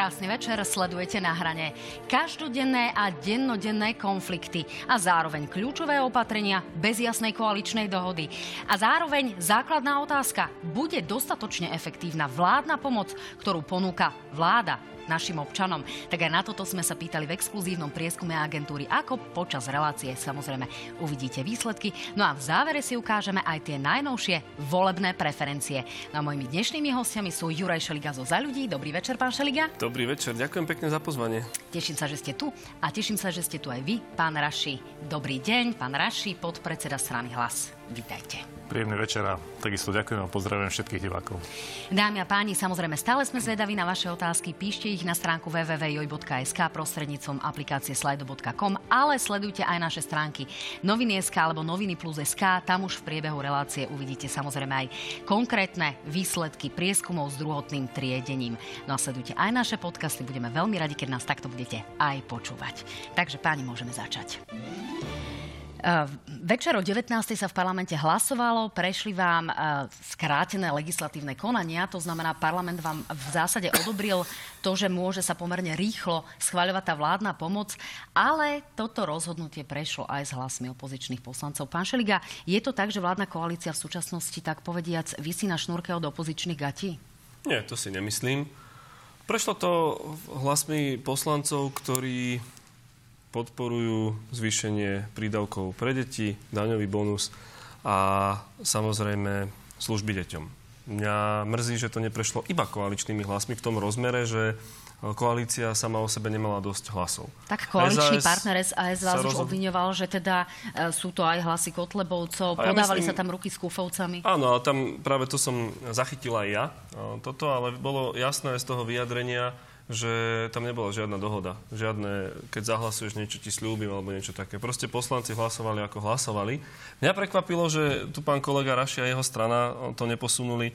Krásny večer, sledujete na hrane. Každodenné a dennodenné konflikty a zároveň kľúčové opatrenia bez jasnej koaličnej dohody. A zároveň základná otázka. Bude dostatočne efektívna vládna pomoc, ktorú ponúka vláda našim občanom. Tak aj na toto sme sa pýtali v exkluzívnom prieskume agentúry, ako počas relácie samozrejme uvidíte výsledky. No a v závere si ukážeme aj tie najnovšie volebné preferencie. No a mojimi dnešnými hostiami sú Juraj Šeliga zo Za ľudí. Dobrý večer, pán Šeliga. Dobrý večer, ďakujem pekne za pozvanie. Teším sa, že ste tu a teším sa, že ste tu aj vy, pán Raši. Dobrý deň, pán Raši, podpredseda strany Hlas. Vítajte. Príjemný večer a takisto ďakujem a pozdravujem všetkých divákov. Dámy a páni, samozrejme stále sme zvedaví na vaše otázky. Píšte ich na stránku www.joj.sk prostrednícom aplikácie slido.com, ale sledujte aj naše stránky noviny.sk alebo noviny plus.sk. Tam už v priebehu relácie uvidíte samozrejme aj konkrétne výsledky prieskumov s druhotným triedením. No a sledujte aj naše podcasty. Budeme veľmi radi, keď nás takto budete aj počúvať. Takže páni, môžeme začať. Eh, večer o 19. sa v parlamente hlasovalo, prešli vám eh, skrátené legislatívne konania, to znamená, parlament vám v zásade odobril to, že môže sa pomerne rýchlo schváľovať tá vládna pomoc, ale toto rozhodnutie prešlo aj s hlasmi opozičných poslancov. Pán Šeliga, je to tak, že vládna koalícia v súčasnosti, tak povediac, vysí na šnúrke od opozičných gatí? Nie, to si nemyslím. Prešlo to hlasmi poslancov, ktorí podporujú zvýšenie prídavkov pre deti, daňový bonus a samozrejme služby deťom. Mňa mrzí, že to neprešlo iba koaličnými hlasmi v tom rozmere, že koalícia sama o sebe nemala dosť hlasov. Tak koaličný SAS partner SAS vás už obviňoval, že teda e, sú to aj hlasy Kotlebovcov, ja podávali myslím, sa tam ruky s kúfovcami. Áno, ale tam práve to som zachytil aj ja, toto, ale bolo jasné z toho vyjadrenia, že tam nebola žiadna dohoda. Žiadne, keď zahlasuješ niečo, ti slúbim alebo niečo také. Proste poslanci hlasovali, ako hlasovali. Mňa prekvapilo, že tu pán kolega Raši a jeho strana to neposunuli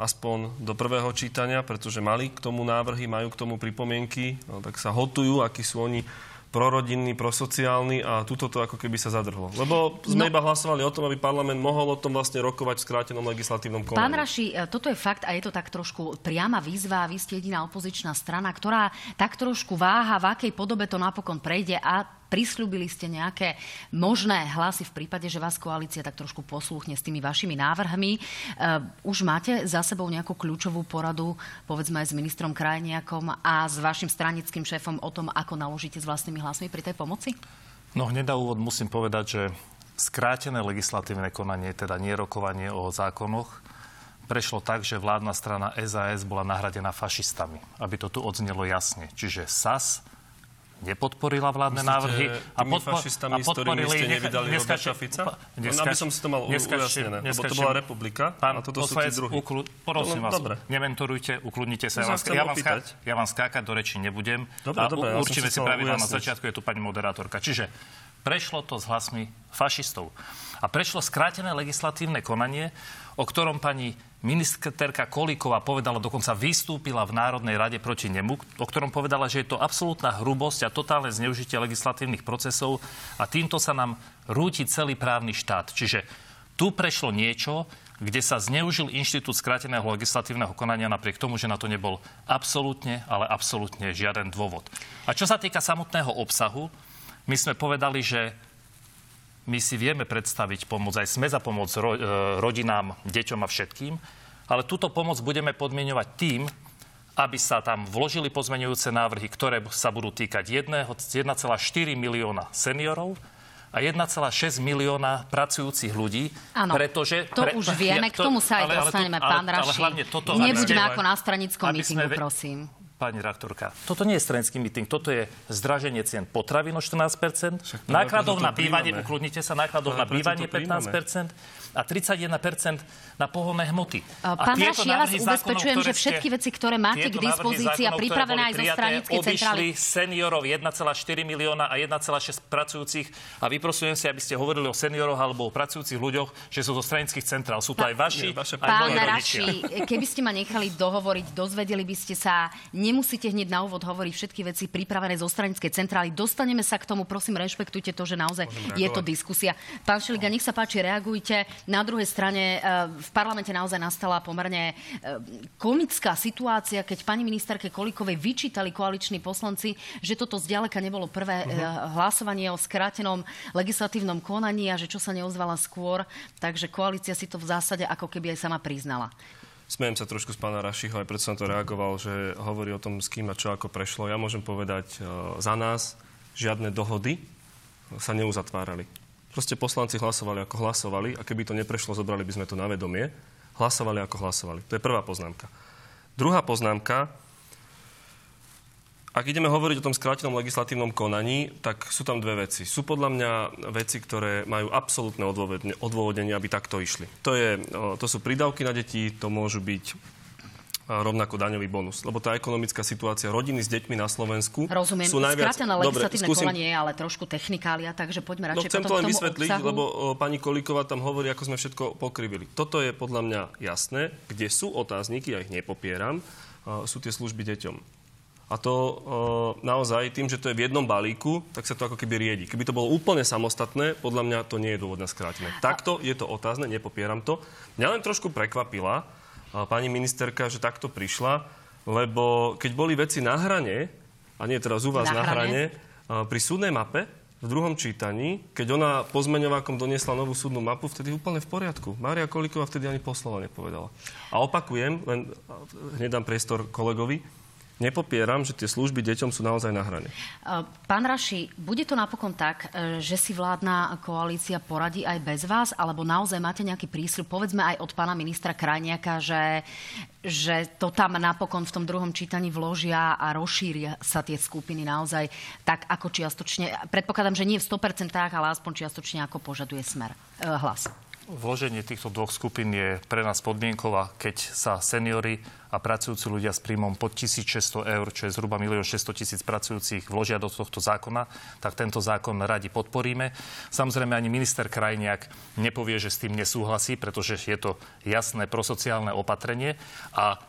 aspoň do prvého čítania, pretože mali k tomu návrhy, majú k tomu pripomienky, tak sa hotujú, akí sú oni prorodinný, prosociálny a túto to ako keby sa zadrhlo. Lebo sme no. iba hlasovali o tom, aby parlament mohol o tom vlastne rokovať v skrátenom legislatívnom konaní. Pán Raši, e, toto je fakt a je to tak trošku priama výzva. Vy ste jediná opozičná strana, ktorá tak trošku váha, v akej podobe to napokon prejde a Prislúbili ste nejaké možné hlasy v prípade, že vás koalícia tak trošku poslúchne s tými vašimi návrhmi. Uh, už máte za sebou nejakú kľúčovú poradu, povedzme aj s ministrom Krajniakom a s vašim stranickým šéfom o tom, ako naložíte s vlastnými hlasmi pri tej pomoci? No hneď na úvod musím povedať, že skrátené legislatívne konanie, teda nerokovanie o zákonoch, prešlo tak, že vládna strana SAS bola nahradená fašistami. Aby to tu odznelo jasne. Čiže SAS nepodporila vládne Myslíte, návrhy a, podpo- fašistami, a podporili... ste nevydali Roberta Fica? Dneska, aby som si to mal dneska, ujasnené, dneska, lebo to bola republika pán a toto sú tí druhí. Uklu, prosím no, vás, dobre. nementorujte, ukludnite sa. Ja, vás, ja, vám ská, ja vám skákať do reči nebudem. Dobre, a dobre, určíme si pravidla na začiatku, je tu pani moderátorka. Čiže prešlo to s hlasmi fašistov. A prešlo skrátené legislatívne konanie, o ktorom pani ministerka Kolíková povedala, dokonca vystúpila v Národnej rade proti nemu, o ktorom povedala, že je to absolútna hrubosť a totálne zneužitie legislatívnych procesov a týmto sa nám rúti celý právny štát. Čiže tu prešlo niečo, kde sa zneužil inštitút skráteného legislatívneho konania napriek tomu, že na to nebol absolútne, ale absolútne žiaden dôvod. A čo sa týka samotného obsahu, my sme povedali, že my si vieme predstaviť pomoc, aj sme za pomoc ro, e, rodinám, deťom a všetkým, ale túto pomoc budeme podmienovať tým, aby sa tam vložili pozmenujúce návrhy, ktoré sa budú týkať 1,4 milióna seniorov, a 1,6 milióna pracujúcich ľudí. Áno, pretože, to pre, už vieme, ja, to, k tomu sa aj ale, dostaneme, ale, pán ale, Raši. Ale toto, Nebudeme ako na stranickom mítingu, prosím. Pani rektorka, toto nie je stranický míting, toto je zdraženie cien potravín o 14%, nákladov na bývanie, ukludnite sa, nákladov na bývanie 15%, a 31% na pohonné hmoty. Pán Raši, ja vás ubezpečujem, že všetky veci, ktoré máte k dispozícii a pripravené aj zo stranickej centrály... seniorov 1,4 milióna a 1,6 pracujúcich a vyprosujem si, aby ste hovorili o senioroch alebo o pracujúcich ľuďoch, že sú zo stranických centrál. Sú to aj vaši, aj Pán Raši, keby ste ma nechali dohovoriť, dozvedeli by ste sa nemusíte hneď na úvod hovoriť všetky veci pripravené zo stranickej centrály. Dostaneme sa k tomu, prosím, rešpektujte to, že naozaj je to diskusia. Pán Šeliga, nech sa páči, reagujte. Na druhej strane e, v parlamente naozaj nastala pomerne e, komická situácia, keď pani ministerke Kolikovej vyčítali koaliční poslanci, že toto zďaleka nebolo prvé uh-huh. hlasovanie o skrátenom legislatívnom konaní a že čo sa neozvala skôr. Takže koalícia si to v zásade ako keby aj sama priznala. Smejem sa trošku z pána Rašiho, aj preto som to reagoval, že hovorí o tom, s kým a čo ako prešlo. Ja môžem povedať za nás, žiadne dohody sa neuzatvárali. Proste poslanci hlasovali ako hlasovali a keby to neprešlo, zobrali by sme to na vedomie. Hlasovali ako hlasovali. To je prvá poznámka. Druhá poznámka, ak ideme hovoriť o tom skrátenom legislatívnom konaní, tak sú tam dve veci. Sú podľa mňa veci, ktoré majú absolútne odôvodnenie, aby takto išli. To, je, to sú prídavky na deti, to môžu byť rovnako daňový bonus. Lebo tá ekonomická situácia rodiny s deťmi na Slovensku Rozumiem. sú najviac... Skrátené legislatívne skúsim... konanie je ale trošku technikália, takže poďme radšej no, chcem to len vysvetliť, obsahu. lebo o, pani Kolíková tam hovorí, ako sme všetko pokrivili. Toto je podľa mňa jasné, kde sú otázniky, ja ich nepopieram, sú tie služby deťom. A to e, naozaj tým, že to je v jednom balíku, tak sa to ako keby riedi. Keby to bolo úplne samostatné, podľa mňa to nie je dôvod na skrátenie. Takto je to otázne, nepopieram to. Mňa len trošku prekvapila pani ministerka, že takto prišla, lebo keď boli veci na hrane, a nie teraz u vás na, na hrane, e, pri súdnej mape, v druhom čítaní, keď ona pozmeňovákom doniesla novú súdnu mapu, vtedy úplne v poriadku. Mária Kolíková vtedy ani poslova nepovedala. A opakujem, len hneď dám priestor kolegovi, nepopieram, že tie služby deťom sú naozaj na hrane. Pán Raši, bude to napokon tak, e, že si vládna koalícia poradí aj bez vás, alebo naozaj máte nejaký prísľub, povedzme aj od pána ministra Krajniaka, že, že to tam napokon v tom druhom čítaní vložia a rozšíria sa tie skupiny naozaj tak, ako čiastočne, predpokladám, že nie v 100%, ale aspoň čiastočne, ako požaduje smer e, hlas. Vloženie týchto dvoch skupín je pre nás podmienková, keď sa seniory a pracujúci ľudia s príjmom pod 1600 eur, čo je zhruba 1 600 tisíc pracujúcich, vložia do tohto zákona, tak tento zákon radi podporíme. Samozrejme ani minister Krajniak nepovie, že s tým nesúhlasí, pretože je to jasné prosociálne opatrenie a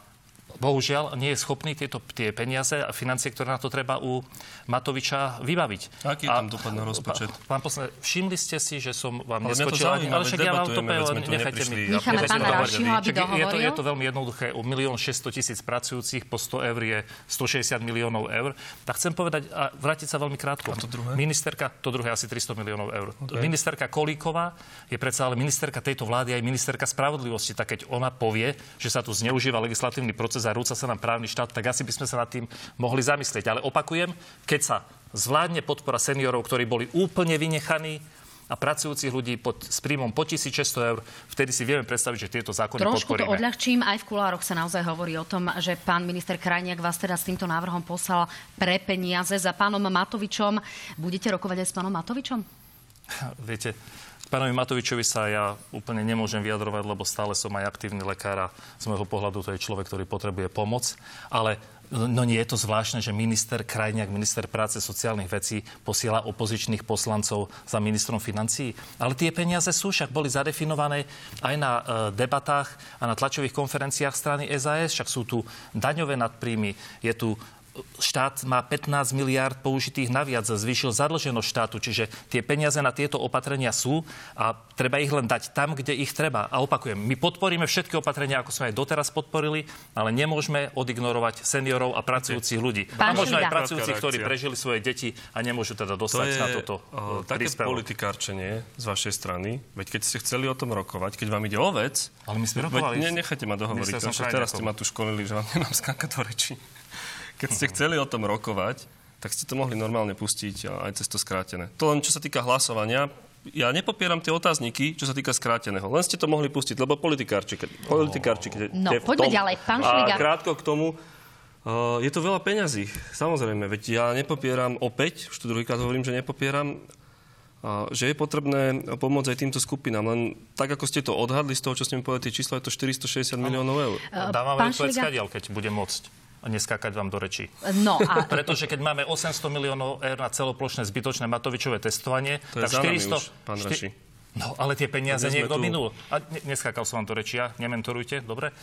bohužiaľ nie je schopný tieto tie peniaze a financie, ktoré na to treba u Matoviča vybaviť. Aký je tam dopad na rozpočet? Pán poslanec, všimli ste si, že som vám ale neskočil, ale však ja vám to poviem, nechajte mi. Necháme pána Rašiho, aby je to, je to veľmi jednoduché. U 1 600 tisíc pracujúcich po 100 eur je 160 miliónov eur. Tak chcem povedať a vrátiť sa veľmi krátko. A to druhé? Ministerka, to druhé asi 300 miliónov eur. Okay. Ministerka Kolíková je predsa ale ministerka tejto vlády aj ministerka spravodlivosti. Tak keď ona povie, že sa tu zneužíva legislatívny proces a rúca sa nám právny štát, tak asi by sme sa nad tým mohli zamyslieť. Ale opakujem, keď sa zvládne podpora seniorov, ktorí boli úplne vynechaní, a pracujúcich ľudí pod, s príjmom po 1600 eur, vtedy si vieme predstaviť, že tieto zákony Trošku podporíme. to odľahčím. Aj v kulároch sa naozaj hovorí o tom, že pán minister Krajniak vás teda s týmto návrhom poslal pre peniaze za pánom Matovičom. Budete rokovať aj s pánom Matovičom? Viete, Pánovi Matovičovi sa ja úplne nemôžem vyjadrovať, lebo stále som aj aktívny lekár a z môjho pohľadu to je človek, ktorý potrebuje pomoc. Ale No nie je to zvláštne, že minister Krajniak, minister práce sociálnych vecí posiela opozičných poslancov za ministrom financií. Ale tie peniaze sú však boli zadefinované aj na e, debatách a na tlačových konferenciách strany SAS. Však sú tu daňové nadpríjmy, je tu štát má 15 miliárd použitých naviac, zvýšil zadlženosť štátu, čiže tie peniaze na tieto opatrenia sú a treba ich len dať tam, kde ich treba. A opakujem, my podporíme všetky opatrenia, ako sme aj doteraz podporili, ale nemôžeme odignorovať seniorov a pracujúcich ľudí. Pán a možno aj pracujúcich, ktorí prežili svoje deti a nemôžu teda dostať to je, na toto uh, také politikárčenie z vašej strany, veď keď ste chceli o tom rokovať, keď vám ide o vec, ale my sme rokovali. Veď, ne, nechajte ma dohovoriť, teraz ste ma tu školili, že vám nemám skákať do rečí. Keď ste chceli o tom rokovať, tak ste to mohli normálne pustiť aj cez to skrátené. To len čo sa týka hlasovania, ja nepopieram tie otázniky, čo sa týka skráteného. Len ste to mohli pustiť, lebo politikárči, politikárči no, je v poďme ďalej, pán Šliga. A krátko k tomu, uh, je to veľa peňazí, samozrejme, veď ja nepopieram opäť, už tu druhýkrát hovorím, že nepopieram, uh, že je potrebné pomôcť aj týmto skupinám. Len tak, ako ste to odhadli z toho, čo ste mi povedali, tie čísla, je to 460 miliónov eur. Dávame odpoveď keď bude môcť neskákať vám do rečí. No a... Pretože keď máme 800 miliónov eur na celoplošné zbytočné Matovičové testovanie, to tak 400... Už, pán 4... No, ale tie peniaze niekto tu... minul. A neskákal som vám to reči, ja, nementorujte, dobre?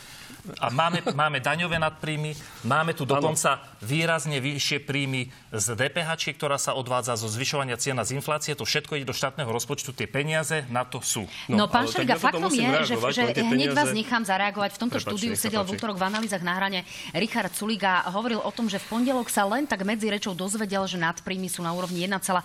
A máme, máme daňové nadpríjmy, máme tu dokonca ano. výrazne vyššie príjmy z DPH, ktorá sa odvádza zo zvyšovania cien z inflácie. To všetko ide do štátneho rozpočtu, tie peniaze na to sú. No, no pán Šeliga, faktom je, že, že hneď vás nechám zareagovať. V tomto Prepačte, štúdiu sedel v útorok v analýzach na hrane Richard Suliga a hovoril o tom, že v pondelok sa len tak medzi rečou dozvedel, že nadpríjmy sú na úrovni 1,1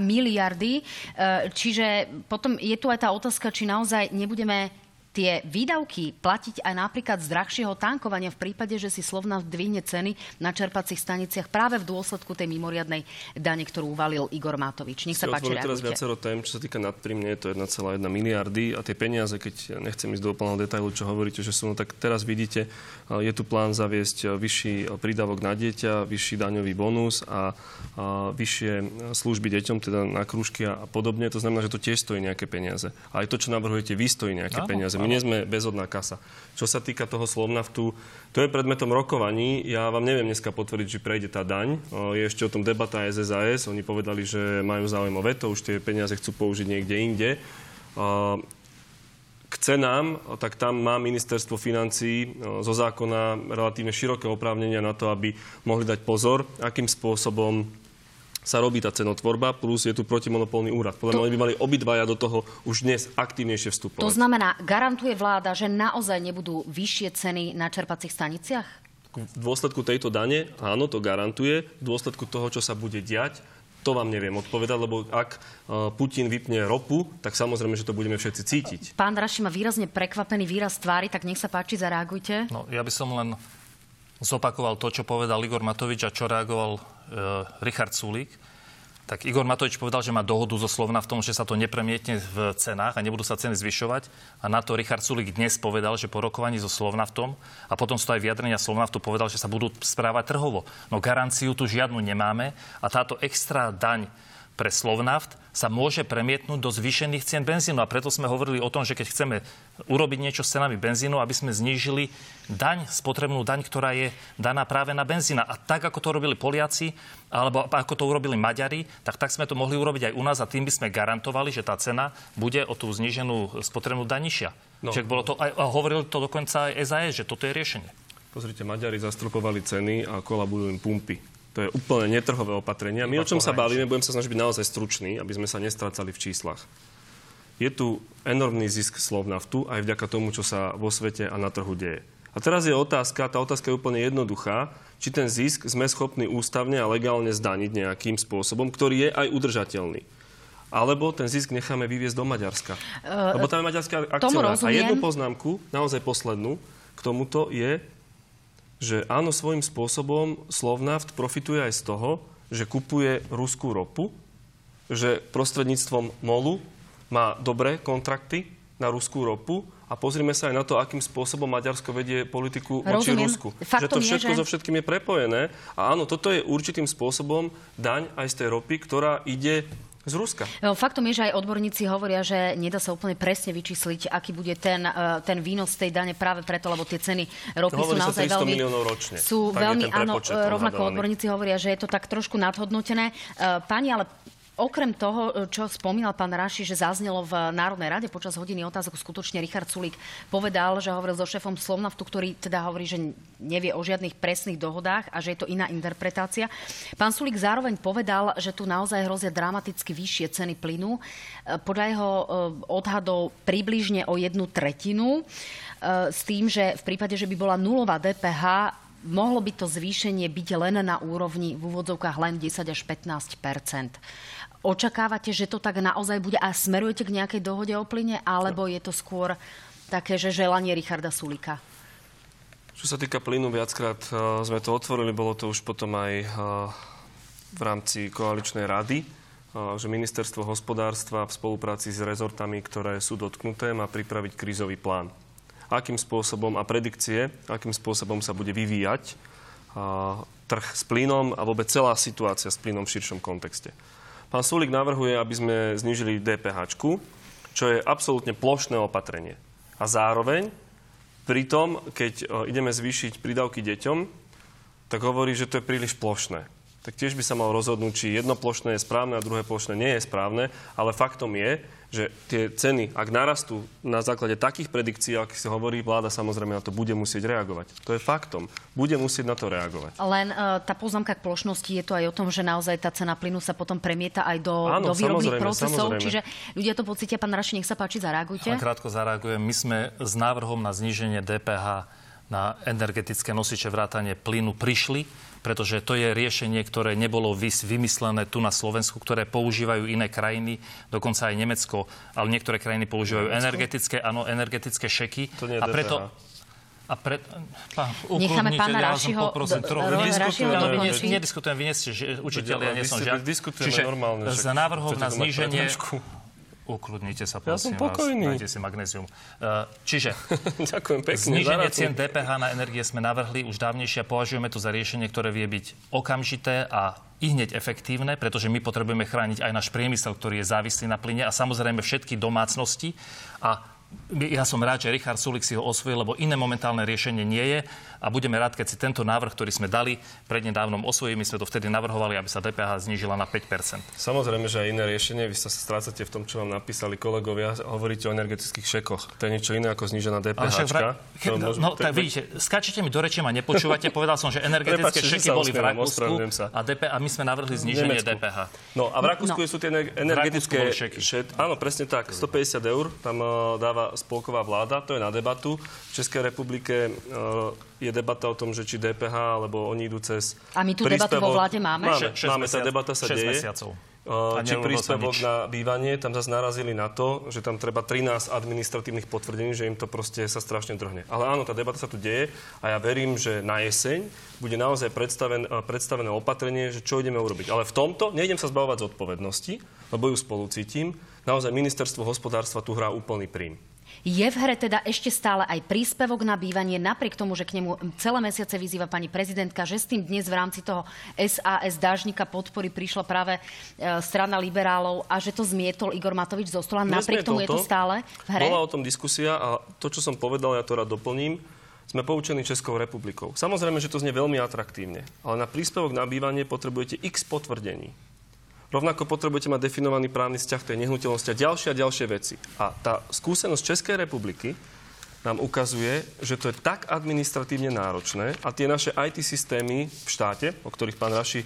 miliardy. E, čiže potom je tu aj tá otázka, či naozaj nebudeme tie výdavky platiť aj napríklad z drahšieho tankovania v prípade, že si Slovna dvihne ceny na čerpacích staniciach práve v dôsledku tej mimoriadnej dane, ktorú uvalil Igor Matovič. Nech sa páči, teraz viacero tém, čo sa týka nadprímne, je to 1,1 miliardy a tie peniaze, keď nechcem ísť do úplného detailu, čo hovoríte, že sú, no tak teraz vidíte, je tu plán zaviesť vyšší prídavok na dieťa, vyšší daňový bonus a, a vyššie služby deťom, teda na krúžky a podobne. To znamená, že to tiež stojí nejaké peniaze. A aj to, čo navrhujete, vy stojí nejaké Áno. peniaze. My nie sme bezodná kasa. Čo sa týka toho Slovnaftu, to je predmetom rokovaní. Ja vám neviem dneska potvrdiť, či prejde tá daň. Je ešte o tom debata SSAS. Oni povedali, že majú záujem o veto, už tie peniaze chcú použiť niekde inde. K cenám, tak tam má ministerstvo financí zo zákona relatívne široké oprávnenia na to, aby mohli dať pozor, akým spôsobom sa robí tá cenotvorba, plus je tu protimonopolný úrad. Podľa to... mňa by mali obidvaja do toho už dnes aktívnejšie vstupovať. To znamená, garantuje vláda, že naozaj nebudú vyššie ceny na čerpacích staniciach? V dôsledku tejto dane, áno, to garantuje. V dôsledku toho, čo sa bude diať, to vám neviem odpovedať, lebo ak e, Putin vypne ropu, tak samozrejme, že to budeme všetci cítiť. Pán Raši má výrazne prekvapený výraz tvári, tak nech sa páči, zareagujte. No, ja by som len zopakoval to, čo povedal Igor Matovič a čo reagoval e, Richard Sulík. Tak Igor Matovič povedal, že má dohodu zo Slovna v tom, že sa to nepremietne v cenách a nebudú sa ceny zvyšovať. A na to Richard Sulík dnes povedal, že po rokovaní so Slovna v tom, a potom sú to aj vyjadrenia Slovna v tom povedal, že sa budú správať trhovo. No garanciu tu žiadnu nemáme a táto extra daň pre Slovnaft sa môže premietnúť do zvýšených cien benzínu. A preto sme hovorili o tom, že keď chceme urobiť niečo s cenami benzínu, aby sme znížili daň, spotrebnú daň, ktorá je daná práve na benzína. A tak, ako to robili Poliaci, alebo ako to urobili Maďari, tak tak sme to mohli urobiť aj u nás a tým by sme garantovali, že tá cena bude o tú zníženú spotrebnú daň nižšia. No. Čiže bolo to, a hovorili to dokonca aj SAS, že toto je riešenie. Pozrite, Maďari zastropovali ceny a kolabujú im pumpy. To je úplne netrhové opatrenia. My o čom sa bavíme, budem sa snažiť byť naozaj stručný, aby sme sa nestracali v číslach. Je tu enormný zisk slov naftu aj vďaka tomu, čo sa vo svete a na trhu deje. A teraz je otázka, tá otázka je úplne jednoduchá, či ten zisk sme schopní ústavne a legálne zdaniť nejakým spôsobom, ktorý je aj udržateľný. Alebo ten zisk necháme vyviezť do Maďarska. Uh, Lebo tam je maďarská akcia. A jednu poznámku, naozaj poslednú, k tomuto je, že áno, svojím spôsobom Slovnaft profituje aj z toho, že kupuje ruskú ropu, že prostredníctvom MOLu má dobré kontrakty na ruskú ropu a pozrime sa aj na to, akým spôsobom Maďarsko vedie politiku voči Rusku. Faktom že to všetko je, že... so všetkým je prepojené. A áno, toto je určitým spôsobom daň aj z tej ropy, ktorá ide z Ruska. No, faktom je, že aj odborníci hovoria, že nedá sa úplne presne vyčísliť, aký bude ten, uh, ten výnos tej dane práve preto, lebo tie ceny ropy sú naozaj veľmi... ročne. Sú veľmi, áno, rovnako odborníci hovoria, že je to tak trošku nadhodnotené. Pani, ale Okrem toho, čo spomínal pán Raši, že zaznelo v Národnej rade počas hodiny otázok, skutočne Richard Sulík povedal, že hovoril so šéfom Slovnaftu, ktorý teda hovorí, že nevie o žiadnych presných dohodách a že je to iná interpretácia. Pán Sulík zároveň povedal, že tu naozaj hrozia dramaticky vyššie ceny plynu. Podľa jeho eh, odhadov približne o jednu tretinu s tým, že v prípade, že by bola nulová DPH, mohlo by to zvýšenie byť len na úrovni v úvodzovkách len 10 až 15 Očakávate, že to tak naozaj bude a smerujete k nejakej dohode o plyne, alebo je to skôr také, že želanie Richarda Sulika? Čo sa týka plynu, viackrát uh, sme to otvorili, bolo to už potom aj uh, v rámci koaličnej rady, uh, že ministerstvo hospodárstva v spolupráci s rezortami, ktoré sú dotknuté, má pripraviť krízový plán. Akým spôsobom a predikcie, akým spôsobom sa bude vyvíjať trh s plynom a vôbec celá situácia s plynom v širšom kontexte. Pán Sulik navrhuje, aby sme znižili DPH, čo je absolútne plošné opatrenie. A zároveň, pritom, keď e, ideme zvýšiť prídavky deťom, tak hovorí, že to je príliš plošné. tak tiež by sa mal rozhodnúť, či jedno plošné je správne a druhé plošné nie je správne, ale faktom je, že tie ceny, ak narastú na základe takých predikcií, ako si hovorí, vláda samozrejme na to bude musieť reagovať. To je faktom. Bude musieť na to reagovať. Len uh, tá poznámka k plošnosti je to aj o tom, že naozaj tá cena plynu sa potom premieta aj do, Áno, do výrobných procesov. Samozrejme. Čiže ľudia to pocítia. Pán Raši, nech sa páči, zareagujte. A krátko zareagujem. My sme s návrhom na zníženie DPH na energetické nosiče vrátanie plynu prišli pretože to je riešenie, ktoré nebolo vymyslené tu na Slovensku, ktoré používajú iné krajiny, dokonca aj Nemecko, ale niektoré krajiny používajú Nemecko? energetické, áno, energetické šeky. To nie je a preto, a pre, pán, Necháme pána ja Rašiho poprosím, trochu, nediskutujem, vy nie ste učiteľ, ja nie som žiak. Čiže normálne, za návrhov na zníženie Ukludnite sa, prosím Ja som pokojný. Vás, dajte si magnézium. Uh, čiže Ďakujem pekne. Zníženie cien DPH na energie sme navrhli už dávnejšie a považujeme to za riešenie, ktoré vie byť okamžité a i hneď efektívne, pretože my potrebujeme chrániť aj náš priemysel, ktorý je závislý na plyne a samozrejme všetky domácnosti. A ja som rád, že Richard Sulik si ho osvojil, lebo iné momentálne riešenie nie je a budeme rád, keď si tento návrh, ktorý sme dali prednedávnom osvojí, my sme to vtedy navrhovali, aby sa DPH znížila na 5% Samozrejme, že aj iné riešenie, vy sa strácate v tom, čo vám napísali kolegovia, hovoríte o energetických šekoch. To je niečo iné ako znížená DPH. Vra... No, no tak vidíte, skáčete mi do reči ma nepočúvate, povedal som, že energetické šeky boli v Rakúsku a, DPH, a my sme navrhli zníženie DPH. No a v Rakúsku no. sú tie energetické... Šet... Áno, presne tak. 150 eur tam uh, dáva spolková vláda, to je na debatu. V Českej republike uh, je debata o tom, že či DPH, alebo oni idú cez A my tú debatu vo vláde máme? Máme, máme tá debata sa deje. Mesiacov. Či príspevok na bývanie, tam zase narazili na to, že tam treba 13 administratívnych potvrdení, že im to proste sa strašne drhne. Ale áno, tá debata sa tu deje a ja verím, že na jeseň bude naozaj predstaven, predstavené opatrenie, že čo ideme urobiť. Ale v tomto nejdem sa zbavovať zodpovednosti, lebo ju spolu cítim. Naozaj ministerstvo hospodárstva tu hrá úplný príjm. Je v hre teda ešte stále aj príspevok na bývanie, napriek tomu, že k nemu celé mesiace vyzýva pani prezidentka, že s tým dnes v rámci toho SAS dážnika podpory prišla práve e, strana liberálov a že to zmietol Igor Matovič zo stola. Napriek tomu je to stále v hre? Bola o tom diskusia a to, čo som povedal, ja to rád doplním sme poučení Českou republikou. Samozrejme, že to znie veľmi atraktívne, ale na príspevok na bývanie potrebujete x potvrdení. Rovnako potrebujete mať definovaný právny vzťah tej nehnuteľnosti a ďalšie a ďalšie veci. A tá skúsenosť Českej republiky nám ukazuje, že to je tak administratívne náročné a tie naše IT systémy v štáte, o ktorých pán Raši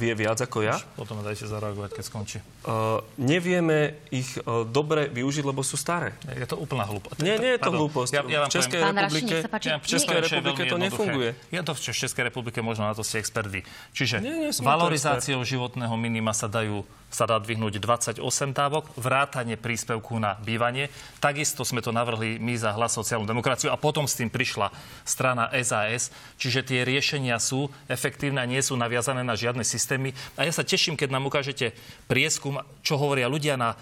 vie viac ako ja. Potom dajte zareagovať, keď skončí. Uh, nevieme ich uh, dobre využiť, lebo sú staré. Je to úplná hlúposť. Nie, nie je to hlúposť. Ja, ja v Českej poviem. republike, ja, v Českej republike to nefunguje. Je to v Českej republike, možno na to ste expert vy. Čiže nie, nie valorizáciou životného minima sa dajú sa dá dvihnúť 28 dávok, vrátanie príspevku na bývanie. Takisto sme to navrhli my za hlas sociálnu demokraciu a potom s tým prišla strana SAS. Čiže tie riešenia sú efektívne a nie sú naviazané na žiadne systémy. A ja sa teším, keď nám ukážete prieskum, čo hovoria ľudia na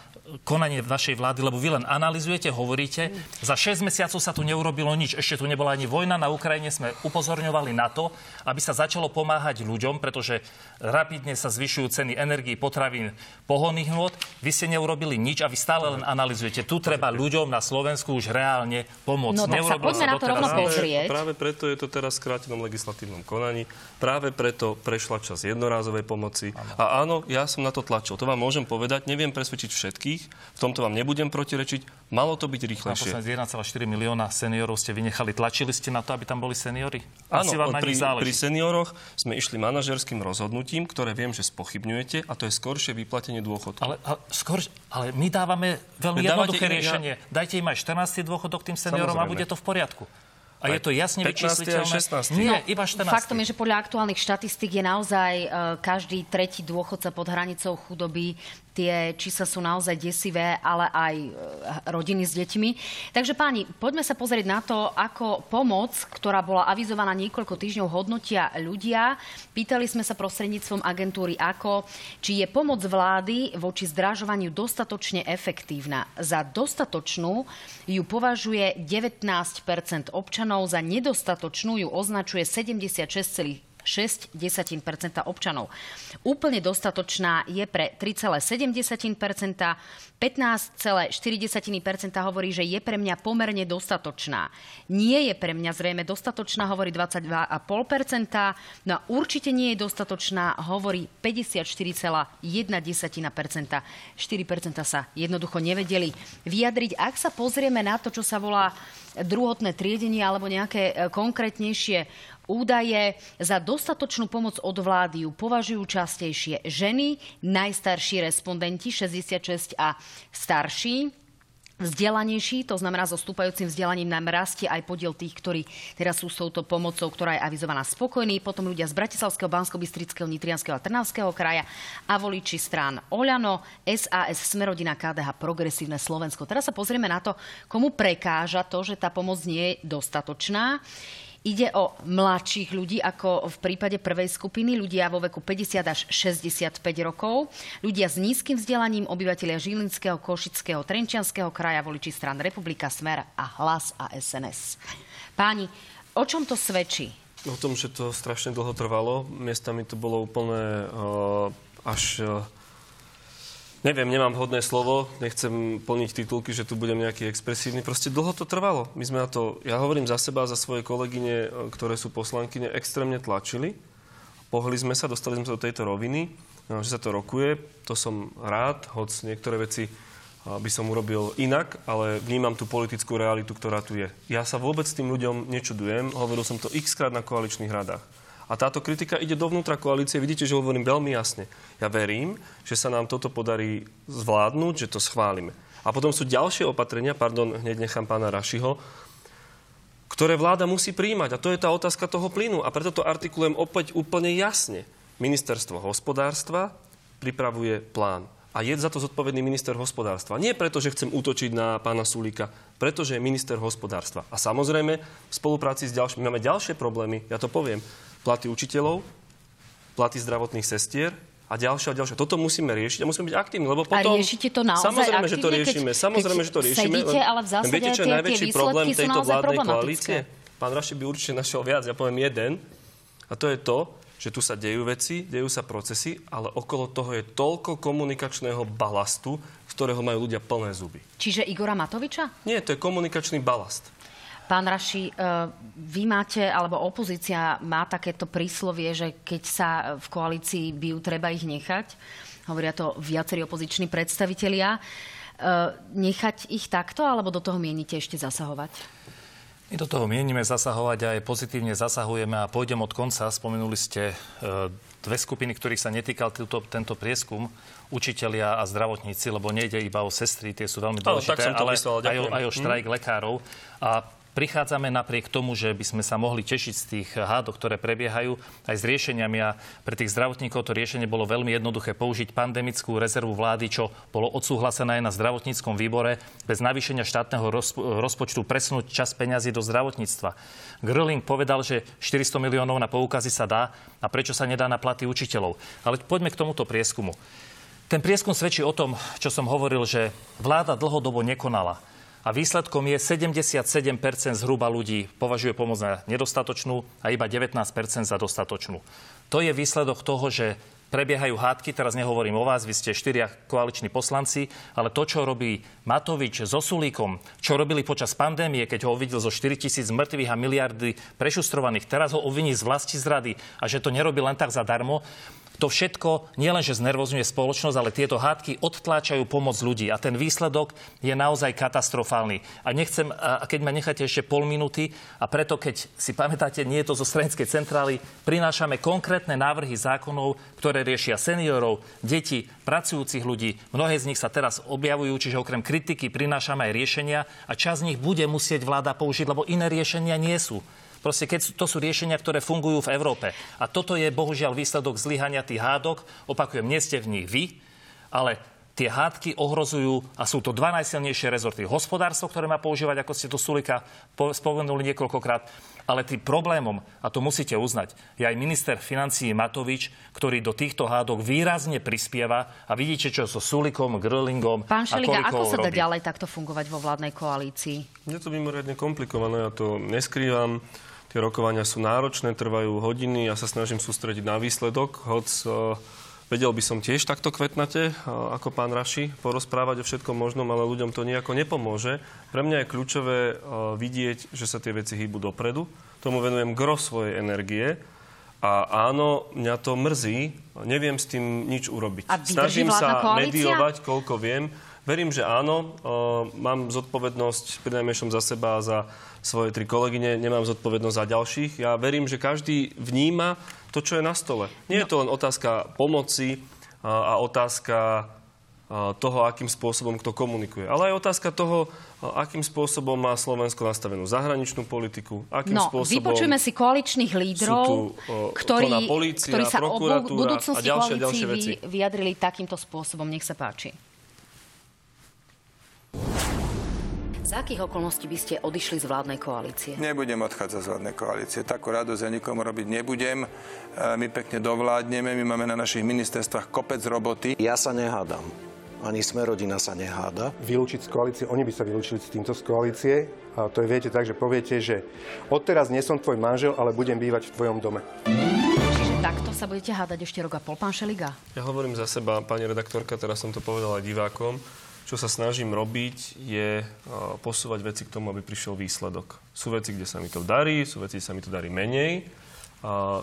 konanie vašej vlády, lebo vy len analizujete, hovoríte. Za 6 mesiacov sa tu neurobilo nič. Ešte tu nebola ani vojna na Ukrajine. Sme upozorňovali na to, aby sa začalo pomáhať ľuďom, pretože rapidne sa zvyšujú ceny energii, potravín, pohonných hmot. Vy ste neurobili nič a vy stále len analizujete. Tu treba ľuďom na Slovensku už reálne pomôcť. No tak sa poďme sa na to rovno pozrieť. Práve preto je to teraz v skrátenom legislatívnom konaní. Práve preto prešla čas jednorázovej pomoci. Ano. A áno, ja som na to tlačil. To vám môžem povedať. Neviem presvedčiť všetkých všetkých. V tomto vám nebudem protirečiť. Malo to byť rýchlejšie. 1,4 milióna seniorov ste vynechali. Tlačili ste na to, aby tam boli seniory? Áno, pri, pri senioroch sme išli manažerským rozhodnutím, ktoré viem, že spochybňujete, a to je skoršie vyplatenie dôchodku. Ale, ale, skôr, ale my dávame veľmi Dávate jednoduché riešenie. Ja... Dajte im aj 14. dôchodok tým seniorom Samozrejme. a bude to v poriadku. A je to jasne vyčísliteľné? 16. Nie, no, iba 14. Faktom je, že podľa aktuálnych štatistík je naozaj uh, každý tretí dôchodca pod hranicou chudoby tie čísla sú naozaj desivé, ale aj e, rodiny s deťmi. Takže páni, poďme sa pozrieť na to, ako pomoc, ktorá bola avizovaná niekoľko týždňov, hodnotia ľudia. Pýtali sme sa prostredníctvom agentúry ako, či je pomoc vlády voči zdražovaniu dostatočne efektívna. Za dostatočnú ju považuje 19% občanov, za nedostatočnú ju označuje 76%, občanov. Úplne dostatočná je pre 3,7% 15,4% hovorí, že je pre mňa pomerne dostatočná. Nie je pre mňa zrejme dostatočná, hovorí 22,5%. No a určite nie je dostatočná, hovorí 54,1%. 4% sa jednoducho nevedeli vyjadriť. Ak sa pozrieme na to, čo sa volá druhotné triedenie alebo nejaké e, konkrétnejšie údaje. Za dostatočnú pomoc od vlády ju považujú častejšie ženy, najstarší respondenti 66 a starší vzdelanejší, to znamená so stúpajúcim vzdelaním nám rastie aj podiel tých, ktorí teraz sú s touto pomocou, ktorá je avizovaná spokojní, potom ľudia z Bratislavského, bansko bystrického Nitrianského a Trnavského kraja a voliči strán Oľano, SAS, Smerodina, KDH, Progresívne Slovensko. Teraz sa pozrieme na to, komu prekáža to, že tá pomoc nie je dostatočná. Ide o mladších ľudí, ako v prípade prvej skupiny, ľudia vo veku 50 až 65 rokov, ľudia s nízkym vzdelaním, obyvateľia Žilinského, Košického, Trenčianského kraja, voliči stran Republika, Smer a Hlas a SNS. Páni, o čom to svedčí? O tom, že to strašne dlho trvalo. Miestami to bolo úplne uh, až uh, Neviem, nemám hodné slovo, nechcem plniť titulky, že tu budem nejaký expresívny. Proste dlho to trvalo. My sme na to, ja hovorím za seba a za svoje kolegyne, ktoré sú poslankyne, extrémne tlačili. Pohli sme sa, dostali sme sa do tejto roviny, že sa to rokuje. To som rád, hoď niektoré veci e, by som urobil inak, ale vnímam tú politickú realitu, ktorá tu je. Ja sa vôbec tým ľuďom nečudujem, hovoril som to x krát na koaličných radách. A táto kritika ide dovnútra koalície. Vidíte, že hovorím veľmi jasne. Ja verím, že sa nám toto podarí zvládnuť, že to schválime. A potom sú ďalšie opatrenia, pardon, hneď nechám pána Rašiho, ktoré vláda musí príjmať. A to je tá otázka toho plynu. A preto to artikulujem opäť úplne jasne. Ministerstvo hospodárstva pripravuje plán. A je za to zodpovedný minister hospodárstva. Nie preto, že chcem útočiť na pána Sulíka, pretože je minister hospodárstva. A samozrejme, v spolupráci s ďalšími máme ďalšie problémy, ja to poviem platy učiteľov, platy zdravotných sestier a ďalšie a ďalšie. Toto musíme riešiť a musíme byť aktívni, lebo potom... A riešite to naozaj Samozrejme, aktívne, že to riešime. Keď, samozrejme, že to riešime. Sedíte, ale v zásade viete, čo je najväčší problém tejto vládnej koalície? Pán Raši by určite našiel viac. Ja poviem jeden. A to je to, že tu sa dejú veci, dejú sa procesy, ale okolo toho je toľko komunikačného balastu, z ktorého majú ľudia plné zuby. Čiže Igora Matoviča? Nie, to je komunikačný balast. Pán Raši, e, vy máte, alebo opozícia má takéto príslovie, že keď sa v koalícii bijú, treba ich nechať. Hovoria to viacerí opoziční predstavitelia. E, nechať ich takto, alebo do toho mienite ešte zasahovať? My do toho mienime zasahovať a aj pozitívne zasahujeme a pôjdem od konca. Spomenuli ste e, dve skupiny, ktorých sa netýkal túto, tento prieskum, učitelia a zdravotníci, lebo nejde iba o sestry, tie sú veľmi dôležité, ale, ale aj, o, aj o štrajk hmm. lekárov. A prichádzame napriek tomu, že by sme sa mohli tešiť z tých hádok, ktoré prebiehajú, aj s riešeniami. A pre tých zdravotníkov to riešenie bolo veľmi jednoduché použiť pandemickú rezervu vlády, čo bolo odsúhlasené aj na zdravotníckom výbore, bez navýšenia štátneho rozpočtu presunúť čas peňazí do zdravotníctva. Gröling povedal, že 400 miliónov na poukazy sa dá a prečo sa nedá na platy učiteľov. Ale poďme k tomuto prieskumu. Ten prieskum svedčí o tom, čo som hovoril, že vláda dlhodobo nekonala a výsledkom je 77% zhruba ľudí považuje pomoc za nedostatočnú a iba 19% za dostatočnú. To je výsledok toho, že prebiehajú hádky, teraz nehovorím o vás, vy ste štyria koaliční poslanci, ale to, čo robí Matovič so Sulíkom, čo robili počas pandémie, keď ho uvidel zo 4 tisíc mŕtvych a miliardy prešustrovaných, teraz ho obviní z vlasti zrady a že to nerobí len tak zadarmo, to všetko nielenže znervozňuje spoločnosť, ale tieto hádky odtláčajú pomoc ľudí. A ten výsledok je naozaj katastrofálny. A nechcem, a keď ma necháte ešte pol minúty, a preto, keď si pamätáte, nie je to zo stranickej centrály, prinášame konkrétne návrhy zákonov, ktoré riešia seniorov, deti, pracujúcich ľudí. Mnohé z nich sa teraz objavujú, čiže okrem kritiky prinášame aj riešenia a čas z nich bude musieť vláda použiť, lebo iné riešenia nie sú. Proste keď to sú riešenia, ktoré fungujú v Európe. A toto je bohužiaľ výsledok zlyhania tých hádok. Opakujem, nie ste v nich vy, ale tie hádky ohrozujú, a sú to dva najsilnejšie rezorty. Hospodárstvo, ktoré má používať, ako ste to Sulika spomenuli niekoľkokrát, ale tým problémom, a to musíte uznať, je aj minister financií Matovič, ktorý do týchto hádok výrazne prispieva a vidíte, čo so Sulikom, Grlingom Pán Šeliga, a ako sa dá robí. ďalej takto fungovať vo vládnej koalícii? Je to mimoriadne komplikované, ja to neskrývam. Tie rokovania sú náročné, trvajú hodiny, ja sa snažím sústrediť na výsledok, hoď Vedel by som tiež takto kvetnate, ako pán Raši, porozprávať o všetkom možnom, ale ľuďom to nejako nepomôže. Pre mňa je kľúčové vidieť, že sa tie veci hýbu dopredu. Tomu venujem gro svojej energie. A áno, mňa to mrzí, neviem s tým nič urobiť. Snažím sa koalícia? mediovať, koľko viem. Verím, že áno. Mám zodpovednosť prinajmenšom za seba a za svoje tri kolegyne, nemám zodpovednosť za ďalších. Ja verím, že každý vníma to, čo je na stole. Nie je to len otázka pomoci a, otázka toho, akým spôsobom kto komunikuje. Ale aj otázka toho, akým spôsobom má Slovensko nastavenú zahraničnú politiku, akým no, spôsobom... vypočujeme si koaličných lídrov, tu, o, ktorí, polícia, ktorí sa o budúcnosti a ďalšie, ďalšie veci. vyjadrili takýmto spôsobom. Nech sa páči. Za akých okolností by ste odišli z vládnej koalície? Nebudem odchádzať z vládnej koalície. Takú radosť ja nikomu robiť nebudem. E, my pekne dovládneme, my máme na našich ministerstvách kopec roboty. Ja sa nehádam. Ani sme rodina sa neháda. Vylúčiť z koalície, oni by sa vylúčili s týmto z koalície. A to je, viete, tak, že poviete, že odteraz nie som tvoj manžel, ale budem bývať v tvojom dome. Čiže takto sa budete hádať ešte rok a pol, pán Šeliga? Ja hovorím za seba, pani redaktorka, teraz som to povedal aj divákom. Čo sa snažím robiť, je posúvať veci k tomu, aby prišiel výsledok. Sú veci, kde sa mi to darí, sú veci, kde sa mi to darí menej. A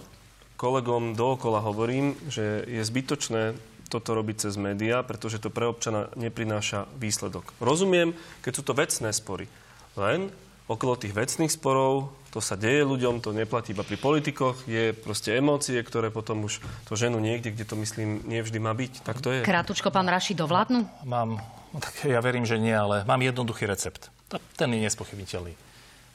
kolegom dookola hovorím, že je zbytočné toto robiť cez médiá, pretože to pre občana neprináša výsledok. Rozumiem, keď sú to vecné spory. Len okolo tých vecných sporov, to sa deje ľuďom, to neplatí iba pri politikoch, je proste emócie, ktoré potom už to ženu niekde, kde to myslím, nevždy má byť. Tak to je. Krátučko, pán Raši, dovládnu? Mám No tak ja verím, že nie, ale mám jednoduchý recept. Ten je nespochybniteľný.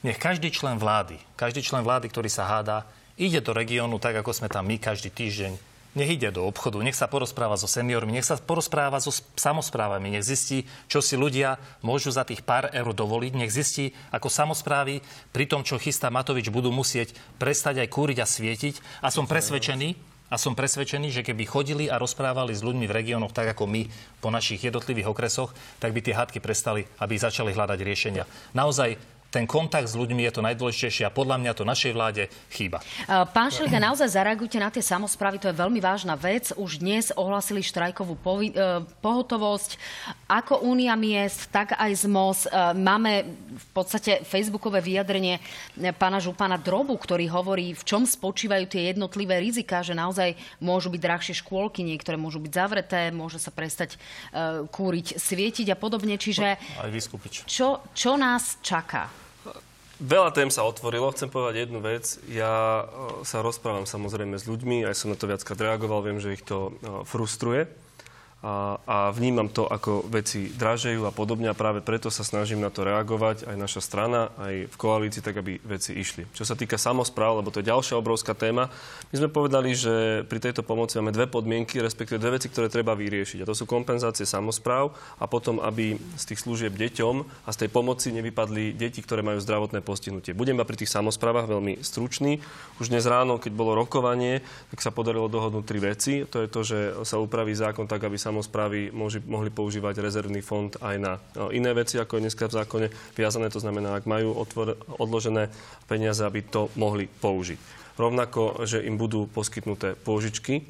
Nech každý člen vlády, každý člen vlády, ktorý sa hádá, ide do regiónu tak, ako sme tam my každý týždeň. Nech ide do obchodu, nech sa porozpráva so seniormi, nech sa porozpráva so samozprávami, nech zistí, čo si ľudia môžu za tých pár eur dovoliť, nech zistí, ako samozprávy pri tom, čo chystá Matovič, budú musieť prestať aj kúriť a svietiť. A som presvedčený, a som presvedčený, že keby chodili a rozprávali s ľuďmi v regiónoch tak ako my po našich jednotlivých okresoch, tak by tie hádky prestali, aby začali hľadať riešenia. Naozaj ten kontakt s ľuďmi je to najdôležitejšie a podľa mňa to našej vláde chýba. Pán Šeliga, naozaj zareagujte na tie samozprávy, to je veľmi vážna vec. Už dnes ohlasili štrajkovú povi- e, pohotovosť. Ako Únia miest, tak aj z MOS. E, máme v podstate facebookové vyjadrenie pána Župana Drobu, ktorý hovorí, v čom spočívajú tie jednotlivé rizika, že naozaj môžu byť drahšie škôlky, niektoré môžu byť zavreté, môže sa prestať kúriť, svietiť a podobne. Čiže. Čo, čo nás čaká? Veľa tém sa otvorilo. Chcem povedať jednu vec. Ja e, sa rozprávam samozrejme s ľuďmi, aj som na to viackrát reagoval, viem, že ich to e, frustruje a, a vnímam to, ako veci dražejú a podobne a práve preto sa snažím na to reagovať aj naša strana, aj v koalícii, tak aby veci išli. Čo sa týka samozpráv, lebo to je ďalšia obrovská téma, my sme povedali, že pri tejto pomoci máme dve podmienky, respektíve dve veci, ktoré treba vyriešiť. A to sú kompenzácie samozpráv a potom, aby z tých služieb deťom a z tej pomoci nevypadli deti, ktoré majú zdravotné postihnutie. Budem iba pri tých samozprávach veľmi stručný. Už dnes ráno, keď bolo rokovanie, tak sa podarilo dohodnúť tri veci. To je to, že sa upraví zákon tak, aby sa samozprávy mohli používať rezervný fond aj na no, iné veci, ako je dneska v zákone viazané. To znamená, ak majú otvor, odložené peniaze, aby to mohli použiť. Rovnako, že im budú poskytnuté pôžičky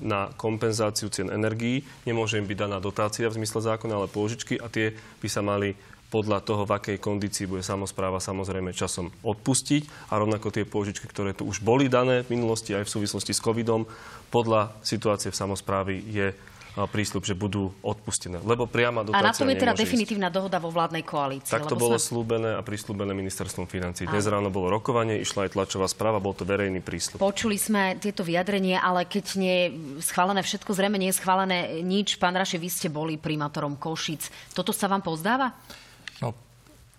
na kompenzáciu cien energií. Nemôže im byť daná dotácia v zmysle zákona, ale pôžičky a tie by sa mali podľa toho, v akej kondícii bude samozpráva samozrejme časom odpustiť a rovnako tie pôžičky, ktoré tu už boli dané v minulosti aj v súvislosti s covidom, podľa situácie v samozprávy je prísľub, že budú odpustené. Lebo priama dotácia A na tom je teda definitívna ísť. dohoda vo vládnej koalícii. Tak to bolo sme... slúbené a prislúbené ministerstvom financí. Dnes ráno bolo rokovanie, išla aj tlačová správa, bol to verejný prísľub. Počuli sme tieto vyjadrenie, ale keď nie je schválené všetko, zrejme nie je schválené nič. Pán Raši, vy ste boli primátorom Košic. Toto sa vám pozdáva? No,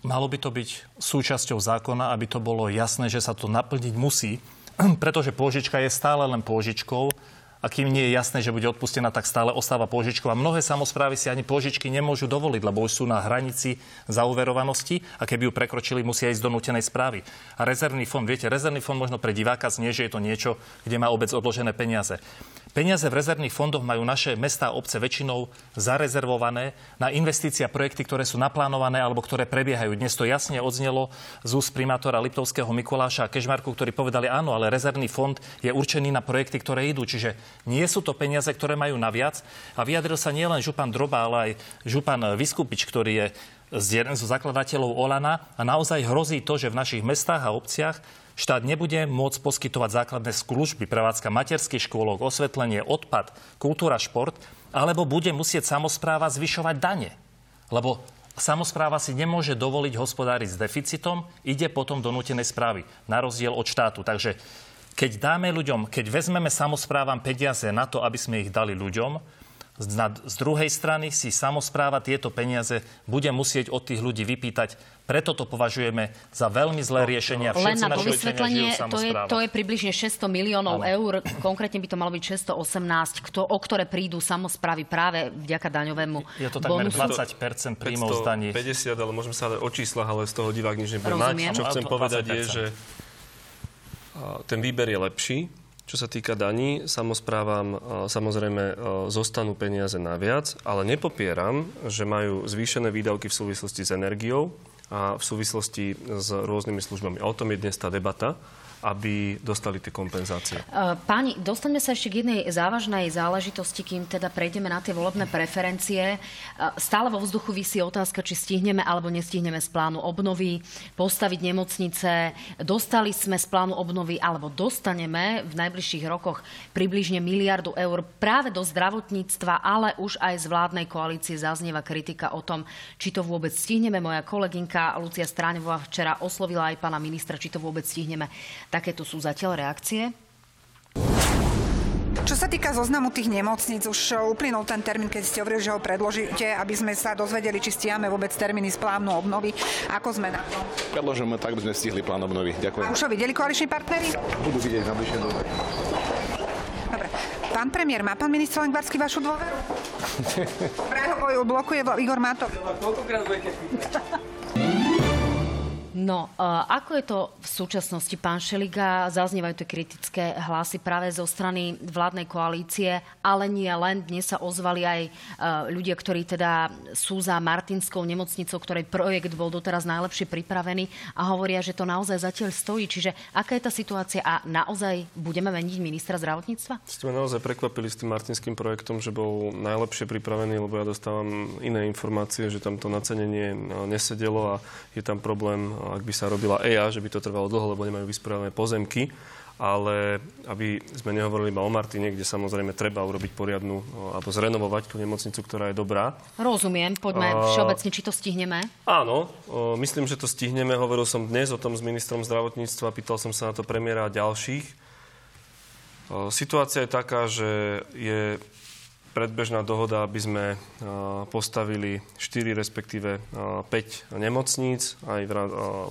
malo by to byť súčasťou zákona, aby to bolo jasné, že sa to naplniť musí, pretože pôžička je stále len pôžičkou a kým nie je jasné, že bude odpustená, tak stále ostáva pôžičkou. A mnohé samozprávy si ani pôžičky nemôžu dovoliť, lebo už sú na hranici zauverovanosti a keby ju prekročili, musia ísť do nutenej správy. A rezervný fond, viete, rezervný fond možno pre diváka znie, že je to niečo, kde má obec odložené peniaze. Peniaze v rezervných fondoch majú naše mestá a obce väčšinou zarezervované na investície a projekty, ktoré sú naplánované alebo ktoré prebiehajú. Dnes to jasne odznelo z úst primátora Liptovského Mikuláša a Kežmarku, ktorí povedali áno, ale rezervný fond je určený na projekty, ktoré idú. Čiže nie sú to peniaze, ktoré majú naviac. A vyjadril sa nielen župan Droba, ale aj župan Vyskupič, ktorý je jeden zo zakladateľov Olana a naozaj hrozí to, že v našich mestách a obciach Štát nebude môcť poskytovať základné služby, prevádzka materských škôlok, osvetlenie, odpad, kultúra, šport, alebo bude musieť samozpráva zvyšovať dane. Lebo samozpráva si nemôže dovoliť hospodáriť s deficitom, ide potom do nutenej správy, na rozdiel od štátu. Takže keď dáme ľuďom, keď vezmeme samozprávam peniaze na to, aby sme ich dali ľuďom, z druhej strany si samozpráva tieto peniaze bude musieť od tých ľudí vypýtať. Preto to považujeme za veľmi zlé no, riešenie. Len na to vysvetlenie, to je, to je približne 600 miliónov ano. eur, konkrétne by to malo byť 618, kto, o ktoré prídu samozprávy práve vďaka daňovému Je to takmer bonusu. 20% príjmov z daní. 50, ale môžeme sa o číslach, ale z toho divák nič nebude mať. Čo chcem povedať je, že ten výber je lepší, čo sa týka daní, samozprávam samozrejme zostanú peniaze naviac, ale nepopieram, že majú zvýšené výdavky v súvislosti s energiou a v súvislosti s rôznymi službami. O tom je dnes tá debata aby dostali tie kompenzácie. E, páni, dostaňme sa ešte k jednej závažnej záležitosti, kým teda prejdeme na tie volebné preferencie. E, stále vo vzduchu vysí otázka, či stihneme alebo nestihneme z plánu obnovy postaviť nemocnice. Dostali sme z plánu obnovy alebo dostaneme v najbližších rokoch približne miliardu eur práve do zdravotníctva, ale už aj z vládnej koalície zaznieva kritika o tom, či to vôbec stihneme. Moja kolegynka Lucia Stráňová včera oslovila aj pána ministra, či to vôbec stihneme. Takéto sú zatiaľ reakcie? Čo sa týka zoznamu tých nemocníc, už uplynul ten termín, keď ste hovorili, že ho predložíte, aby sme sa dozvedeli, či stiame vôbec termíny z plánu obnovy. Ako sme na to? Predložíme tak, aby sme stihli plán obnovy. Ďakujem. Už ho videli koaliční partnery? Budú vidieť na bližšie Dobre. Pán premiér, má pán minister Lengvarsky vašu dôveru? Prehovoju blokuje Igor Matovič. Koľkokrát budete No, uh, ako je to v súčasnosti, pán Šeliga? Zaznievajú tie kritické hlasy práve zo strany vládnej koalície, ale nie len. Dnes sa ozvali aj uh, ľudia, ktorí teda sú za Martinskou nemocnicou, ktorej projekt bol doteraz najlepšie pripravený a hovoria, že to naozaj zatiaľ stojí. Čiže aká je tá situácia a naozaj budeme meniť ministra zdravotníctva? Ste ma naozaj prekvapili s tým Martinským projektom, že bol najlepšie pripravený, lebo ja dostávam iné informácie, že tam to nacenenie no, nesedelo a je tam problém ak by sa robila EA, že by to trvalo dlho, lebo nemajú vysporiadané pozemky. Ale aby sme nehovorili iba o Martine, kde samozrejme treba urobiť poriadnu alebo zrenovovať tú nemocnicu, ktorá je dobrá. Rozumiem, poďme uh, všeobecne, či to stihneme. Áno, myslím, že to stihneme. Hovoril som dnes o tom s ministrom zdravotníctva, pýtal som sa na to premiéra a ďalších. Situácia je taká, že je predbežná dohoda, aby sme postavili 4, respektíve 5 nemocníc, aj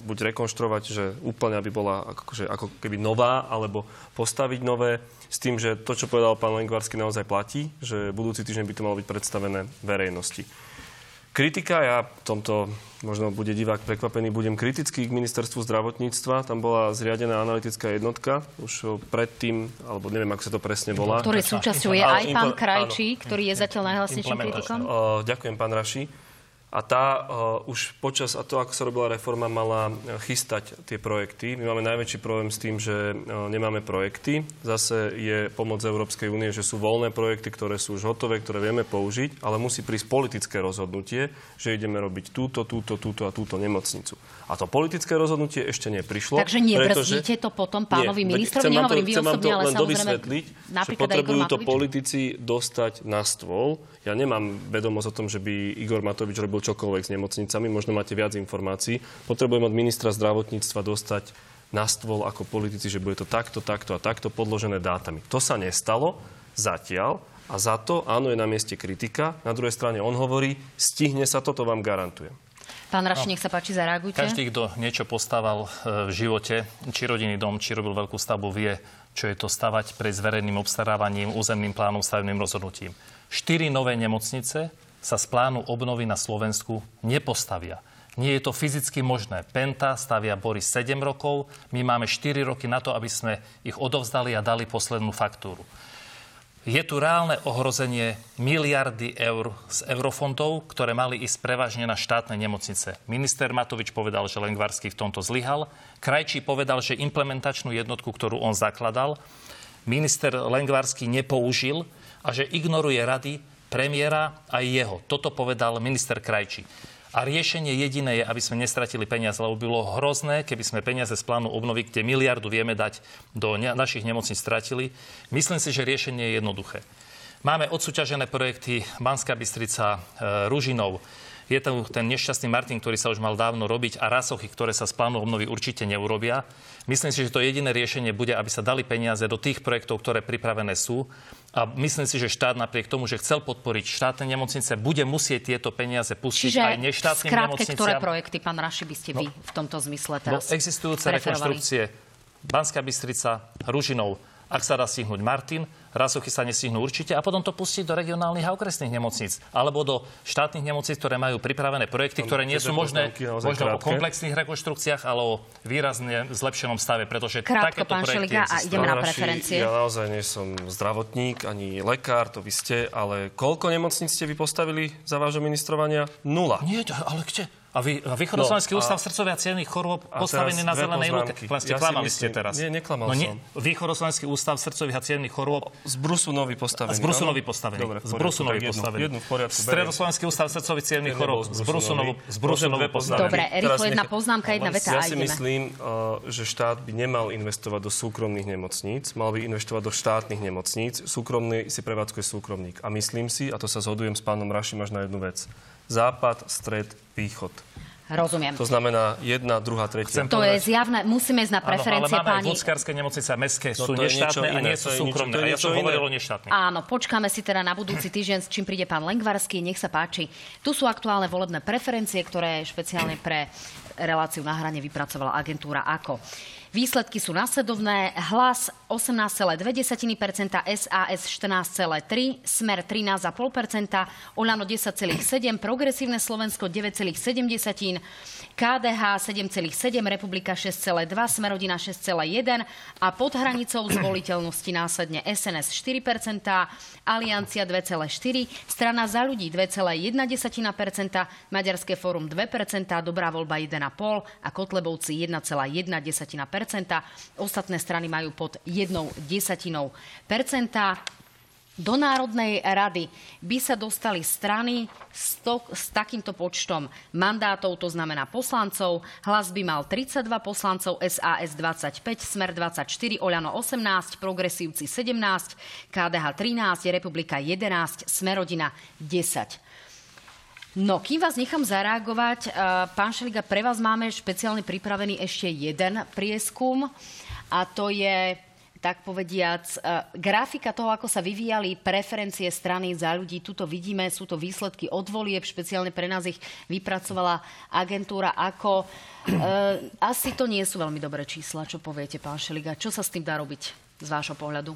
buď rekonštruovať, že úplne aby bola akože, ako keby nová, alebo postaviť nové, s tým, že to, čo povedal pán Lengvarsky, naozaj platí, že budúci týždeň by to malo byť predstavené verejnosti. Kritika, ja v tomto možno bude divák prekvapený, budem kritický k ministerstvu zdravotníctva. Tam bola zriadená analytická jednotka už predtým, alebo neviem, ako sa to presne volá. Ktorý súčasťou je aj pán Krajčí, ktorý je zatiaľ najhlasnejším kritikom. ďakujem, pán Raši. A tá uh, už počas, a to ako sa robila reforma, mala chystať tie projekty. My máme najväčší problém s tým, že uh, nemáme projekty. Zase je pomoc Európskej únie, že sú voľné projekty, ktoré sú už hotové, ktoré vieme použiť, ale musí prísť politické rozhodnutie, že ideme robiť túto, túto, túto a túto nemocnicu. A to politické rozhodnutie ešte neprišlo. Takže nebrzdíte to potom pánovi nie, ministrovi? Nehovorím vy osobne, ale len dovysvetliť, že potrebujú to politici dostať na stôl. Ja nemám vedomosť o tom, že by Igor Matovič robil čokoľvek s nemocnicami, možno máte viac informácií. Potrebujem od ministra zdravotníctva dostať na stôl ako politici, že bude to takto, takto a takto podložené dátami. To sa nestalo zatiaľ a za to áno je na mieste kritika. Na druhej strane on hovorí, stihne sa to, to vám garantujem. Pán Raši, nech sa páči, zareagujte. Každý, kto niečo postával e, v živote, či rodinný dom, či robil veľkú stavbu, vie, čo je to stavať pred zverejným obstarávaním, územným plánom, stavebným rozhodnutím. Štyri nové nemocnice sa z plánu obnovy na Slovensku nepostavia. Nie je to fyzicky možné. Penta stavia Boris 7 rokov, my máme 4 roky na to, aby sme ich odovzdali a dali poslednú faktúru. Je tu reálne ohrozenie miliardy eur z eurofondov, ktoré mali ísť prevažne na štátne nemocnice. Minister Matovič povedal, že Lengvarský v tomto zlyhal. Krajčí povedal, že implementačnú jednotku, ktorú on zakladal, minister Lengvarský nepoužil a že ignoruje rady premiéra aj jeho. Toto povedal minister Krajčí. A riešenie jediné je, aby sme nestratili peniaze, lebo bylo hrozné, keby sme peniaze z plánu obnovy, kde miliardu vieme dať do našich nemocníc, stratili. Myslím si, že riešenie je jednoduché. Máme odsúťažené projekty Banská Bystrica, e, Ružinov, je tam ten nešťastný Martin, ktorý sa už mal dávno robiť a rasochy, ktoré sa z plánu obnovy určite neurobia. Myslím si, že to jediné riešenie bude, aby sa dali peniaze do tých projektov, ktoré pripravené sú a myslím si, že štát napriek tomu, že chcel podporiť štátne nemocnice, bude musieť tieto peniaze pustiť Čiže aj neštátnym skrátke, nemocniciam. ktoré projekty, pán Raši, by ste vy no, v tomto zmysle no, teraz no, existujúce rekonštrukcie Banská Bystrica, Ružinov, ak sa dá stihnúť Martin, Rasochy sa nestihnú určite a potom to pustiť do regionálnych a okresných nemocníc alebo do štátnych nemocníc, ktoré majú pripravené projekty, ktoré nie sú možné možno o komplexných rekonštrukciách, ale o výrazne zlepšenom stave, pretože Krátko, takéto pán projekty Šeliga, a ideme na preferencie. Ja naozaj nie som zdravotník ani lekár, to vy ste, ale koľko nemocníc ste vy postavili za vášho ministrovania? Nula. Nie, ale kde? A vy, Východoslovenský no, ústav srdcovia cievných chorôb postavený na zelenej lúke. Vlastne ja klamali ste teraz. Nie, neklamal no, nie, som. Východoslovenský ústav srdcových a cievných chorôb. Z Brusunovi postavený. Z Brusunovi postavený. Dobre, z Brusunovi postavený. Jednu, v poriadku. Stredoslovenský ústav srdcových cievných chorôb. Z Brusunovi, z Brusunovi postavený. Dobre, rýchlo jedna poznámka, jedna veta Ja si myslím, uh, že štát by nemal investovať do súkromných nemocníc, mal by investovať do štátnych nemocníc. Súkromný si prevádzkuje súkromník. A myslím si, a to sa zhodujem s pánom Rašim až na jednu vec. Západ, stred, východ. Rozumiem. To znamená jedna, druhá, tretia. to je zjavné. Musíme ísť na preferencie áno, ale máme pani... vodskárske nemocnice a mestské no, sú neštátne a nie sú súkromné. A ja som hovoril o. Áno, počkáme si teda na budúci týždeň, s čím príde pán Lengvarský. Nech sa páči. Tu sú aktuálne volebné preferencie, ktoré špeciálne pre reláciu na hrane vypracovala agentúra AKO. Výsledky sú následovné. Hlas 18,2%, SAS 14,3%, Smer 13,5%, Olano 10,7%, Progresívne Slovensko 9,7%, KDH 7,7%, Republika 6,2%, Smerodina 6,1% a pod hranicou zvoliteľnosti následne SNS 4%, Aliancia 2,4%, Strana za ľudí 2,1%, Maďarské fórum 2%, Dobrá voľba 1,5% a Kotlebovci 1,1%. Ostatné strany majú pod jednou desatinou percenta. Do Národnej rady by sa dostali strany s, to, s takýmto počtom mandátov, to znamená poslancov. Hlas by mal 32 poslancov, SAS 25, Smer 24, Oľano 18, Progresívci 17, KDH 13, Republika 11, Smerodina 10. No, kým vás nechám zareagovať, eh, pán Šeliga, pre vás máme špeciálne pripravený ešte jeden prieskum a to je tak povediac, eh, grafika toho, ako sa vyvíjali preferencie strany za ľudí. Tuto vidíme, sú to výsledky od volieb, špeciálne pre nás ich vypracovala agentúra ako. E, asi to nie sú veľmi dobré čísla, čo poviete, pán Šeliga. Čo sa s tým dá robiť z vášho pohľadu?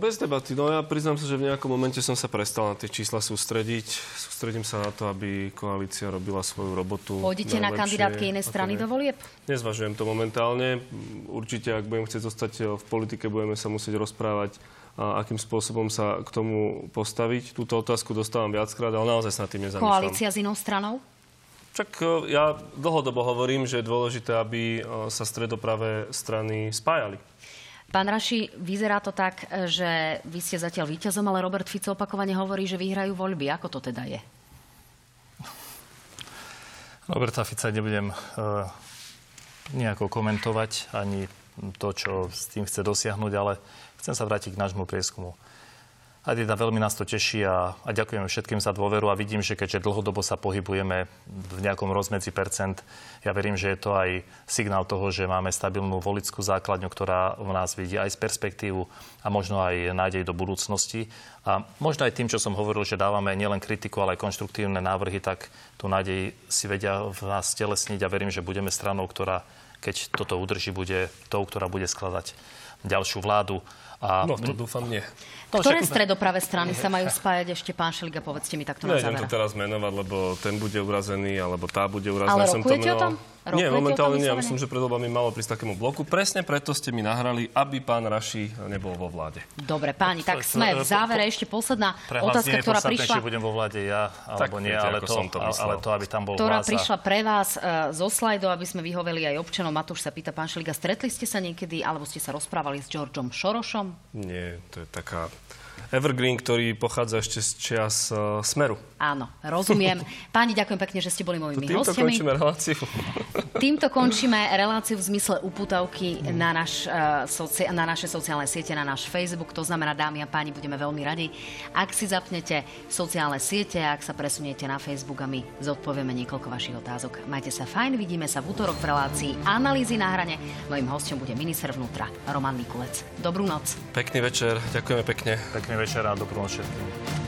Bez debaty. No ja priznám sa, že v nejakom momente som sa prestal na tie čísla sústrediť. Sústredím sa na to, aby koalícia robila svoju robotu. Pôjdete na kandidátke inej strany do volieb? Nezvažujem to momentálne. Určite, ak budem chcieť zostať v politike, budeme sa musieť rozprávať a akým spôsobom sa k tomu postaviť. Túto otázku dostávam viackrát, ale naozaj sa nad tým nezamýšľam. Koalícia s inou stranou? Čak e, ja dlhodobo hovorím, že je dôležité, aby e, sa stredopravé strany spájali. Pán Raši, vyzerá to tak, že vy ste zatiaľ víťazom, ale Robert Fico opakovane hovorí, že vyhrajú voľby. Ako to teda je? Roberta Fica nebudem uh, nejako komentovať, ani to, čo s tým chce dosiahnuť, ale chcem sa vrátiť k nášmu prieskumu. A teda veľmi nás to teší a, a ďakujem všetkým za dôveru a vidím, že keďže dlhodobo sa pohybujeme v nejakom rozmedzi percent, ja verím, že je to aj signál toho, že máme stabilnú volickú základňu, ktorá v nás vidí aj z perspektívu a možno aj nádej do budúcnosti. A možno aj tým, čo som hovoril, že dávame nielen kritiku, ale aj konštruktívne návrhy, tak tú nádej si vedia v nás telesniť a verím, že budeme stranou, ktorá keď toto udrží, bude tou, ktorá bude skladať ďalšiu vládu. A... No, to dúfam nie. To Ktoré však... stredopravé strany sa majú spájať ešte, pán Šeliga, povedzte mi takto na záver. to teraz menovať, lebo ten bude urazený, alebo tá bude urazená. Ale rokujete o tom? Rokujete nie, momentálne nie. Ja myslím, že pred voľbami malo prísť takému bloku. Presne preto ste mi nahrali, aby pán Raši nebol vo vláde. Dobre, páni, tak sme v závere ešte posledná otázka, ktorá prišla... či budem vo vláde ja, alebo tak, nie, ale, to, to ale to, aby tam bol Ktorá vlása. prišla pre vás uh, zo slajdov, aby sme vyhoveli aj občanom. Matúš sa pýta, pán Šeliga, stretli ste sa niekedy, alebo ste sa rozprávali s Georgeom Šorošom? Nie, to je taká evergreen, ktorý pochádza ešte z čias uh, Smeru. Áno, rozumiem. Páni, ďakujem pekne, že ste boli mojimi Týmto hostiami. končíme reláciu. Týmto končíme reláciu v zmysle uputavky na, naš, uh, soci- na naše sociálne siete, na náš Facebook. To znamená, dámy a páni, budeme veľmi radi, ak si zapnete sociálne siete, ak sa presuniete na Facebook a my zodpovieme niekoľko vašich otázok. Majte sa fajn, vidíme sa v útorok v relácii Analýzy na hrane. Mojím hostom bude minister vnútra Roman Mikulec. Dobrú noc. Pekný večer, ďakujeme pekne. Pekný večer a dobrú noc všetkým.